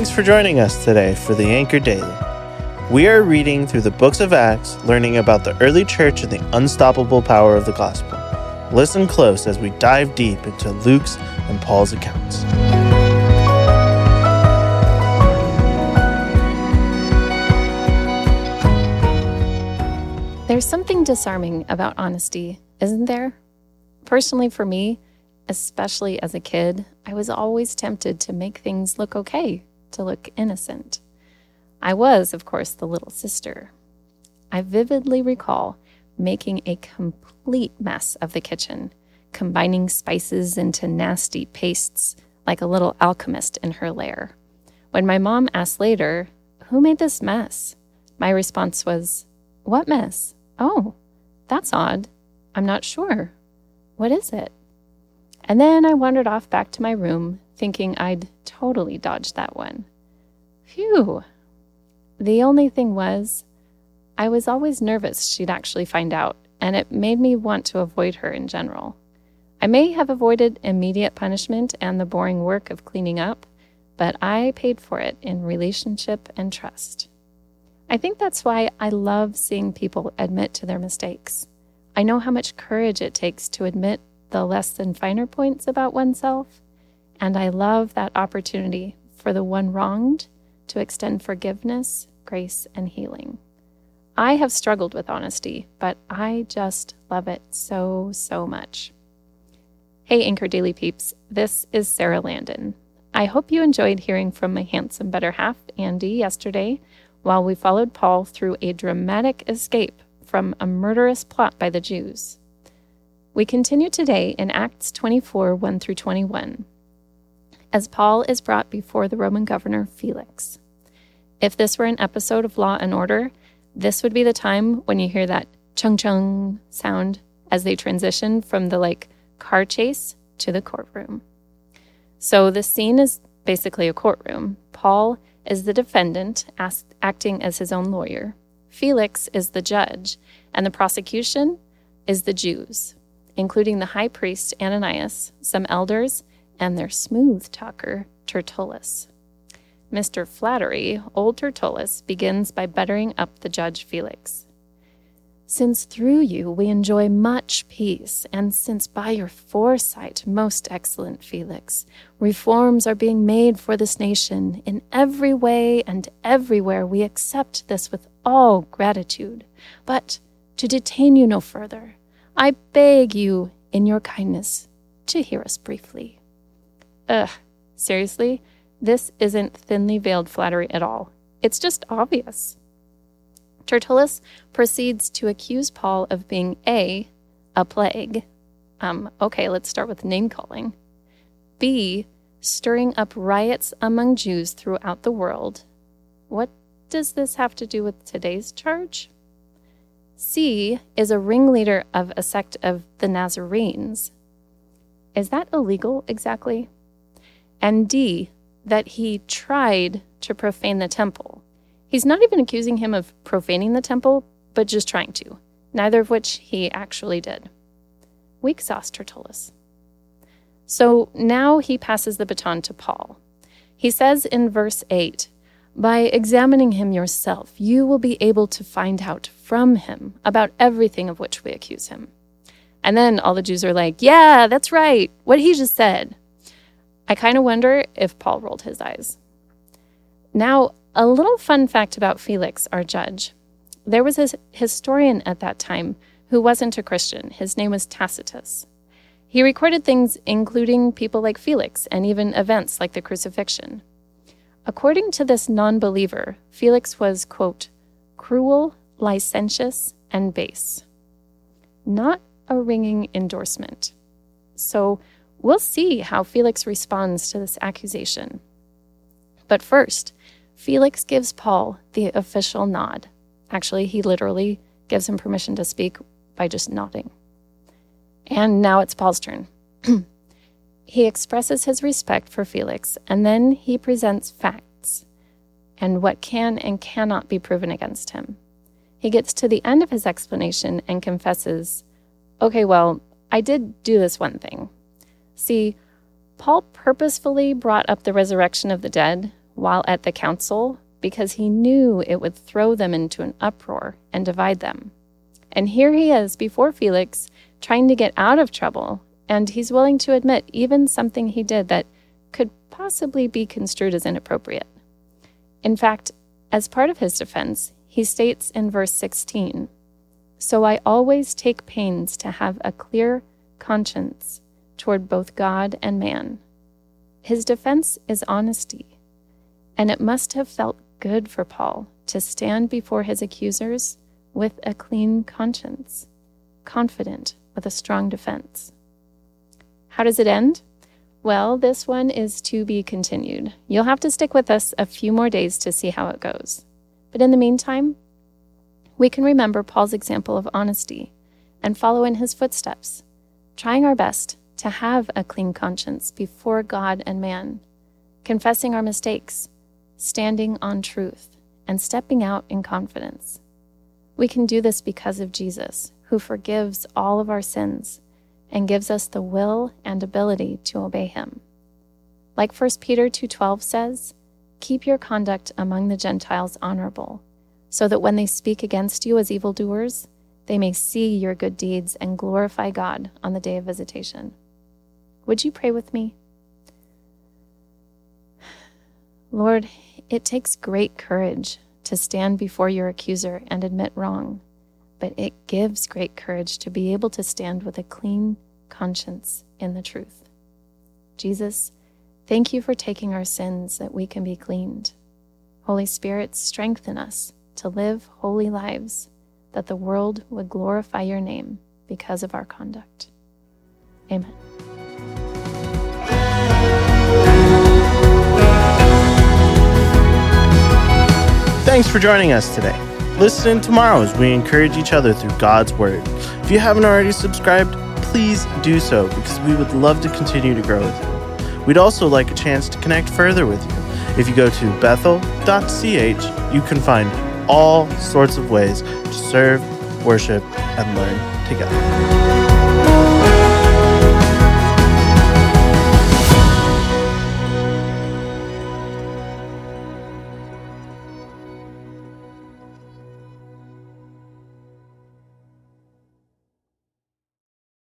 Thanks for joining us today for the Anchor Daily. We are reading through the books of Acts, learning about the early church and the unstoppable power of the gospel. Listen close as we dive deep into Luke's and Paul's accounts. There's something disarming about honesty, isn't there? Personally, for me, especially as a kid, I was always tempted to make things look okay, to look innocent. I was, of course, the little sister. I vividly recall making a complete mess of the kitchen, combining spices into nasty pastes like a little alchemist in her lair. When my mom asked later, Who made this mess? My response was, What mess? Oh, that's odd. I'm not sure. What is it? And then I wandered off back to my room, thinking I'd totally dodged that one. Phew. The only thing was, I was always nervous she'd actually find out, and it made me want to avoid her in general. I may have avoided immediate punishment and the boring work of cleaning up, but I paid for it in relationship and trust. I think that's why I love seeing people admit to their mistakes. I know how much courage it takes to admit the less than finer points about oneself, and I love that opportunity for the one wronged to extend forgiveness, grace, and healing. I have struggled with honesty, but I just love it so, so much. Hey, Anchor Daily peeps, this is Sarah Landon. I hope you enjoyed hearing from my handsome better half, Andy, yesterday while we followed Paul through a dramatic escape from a murderous plot by the Jews. We continue today in Acts 24 1 through 21, as Paul is brought before the Roman governor Felix. If this were an episode of Law and Order, this would be the time when you hear that chung chung sound as they transition from the like car chase to the courtroom. So the scene is basically a courtroom. Paul is the defendant, acting as his own lawyer. Felix is the judge, and the prosecution is the Jews, including the high priest Ananias, some elders, and their smooth talker, Tertullus. Mr. Flattery, old Tertullus, begins by buttering up the judge Felix since through you we enjoy much peace, and since by your foresight, most excellent Felix, reforms are being made for this nation, in every way and everywhere we accept this with all gratitude. But to detain you no further, I beg you, in your kindness, to hear us briefly. Ugh, seriously, this isn't thinly veiled flattery at all. It's just obvious. Tertullus proceeds to accuse Paul of being A, a plague. Um, okay, let's start with name calling. B, stirring up riots among Jews throughout the world. What does this have to do with today's charge? C is a ringleader of a sect of the Nazarenes. Is that illegal exactly? And D, that he tried to profane the temple. He's not even accusing him of profaning the temple, but just trying to, neither of which he actually did. Weak sauce, Tertullus. So now he passes the baton to Paul. He says in verse 8, By examining him yourself, you will be able to find out from him about everything of which we accuse him. And then all the Jews are like, Yeah, that's right, what he just said. I kind of wonder if Paul rolled his eyes. Now, a little fun fact about Felix, our judge. There was a historian at that time who wasn't a Christian. His name was Tacitus. He recorded things including people like Felix and even events like the crucifixion. According to this non believer, Felix was, quote, cruel, licentious, and base. Not a ringing endorsement. So we'll see how Felix responds to this accusation. But first, Felix gives Paul the official nod. Actually, he literally gives him permission to speak by just nodding. And now it's Paul's turn. he expresses his respect for Felix, and then he presents facts and what can and cannot be proven against him. He gets to the end of his explanation and confesses, Okay, well, I did do this one thing. See, Paul purposefully brought up the resurrection of the dead while at the council because he knew it would throw them into an uproar and divide them. And here he is before Felix, trying to get out of trouble, and he's willing to admit even something he did that could possibly be construed as inappropriate. In fact, as part of his defense, he states in verse 16 So I always take pains to have a clear conscience toward both God and man. His defense is honesty, and it must have felt good for Paul to stand before his accusers with a clean conscience, confident with a strong defense. How does it end? Well, this one is to be continued. You'll have to stick with us a few more days to see how it goes. But in the meantime, we can remember Paul's example of honesty and follow in his footsteps, trying our best to have a clean conscience before God and man, confessing our mistakes, standing on truth, and stepping out in confidence. We can do this because of Jesus, who forgives all of our sins and gives us the will and ability to obey him. Like 1 Peter 2:12 says, keep your conduct among the Gentiles honorable, so that when they speak against you as evildoers, they may see your good deeds and glorify God on the day of visitation. Would you pray with me? Lord, it takes great courage to stand before your accuser and admit wrong, but it gives great courage to be able to stand with a clean conscience in the truth. Jesus, thank you for taking our sins that we can be cleaned. Holy Spirit, strengthen us to live holy lives, that the world would glorify your name because of our conduct. Amen. For joining us today. Listen tomorrow as we encourage each other through God's Word. If you haven't already subscribed, please do so because we would love to continue to grow with you. We'd also like a chance to connect further with you. If you go to bethel.ch, you can find all sorts of ways to serve, worship, and learn together.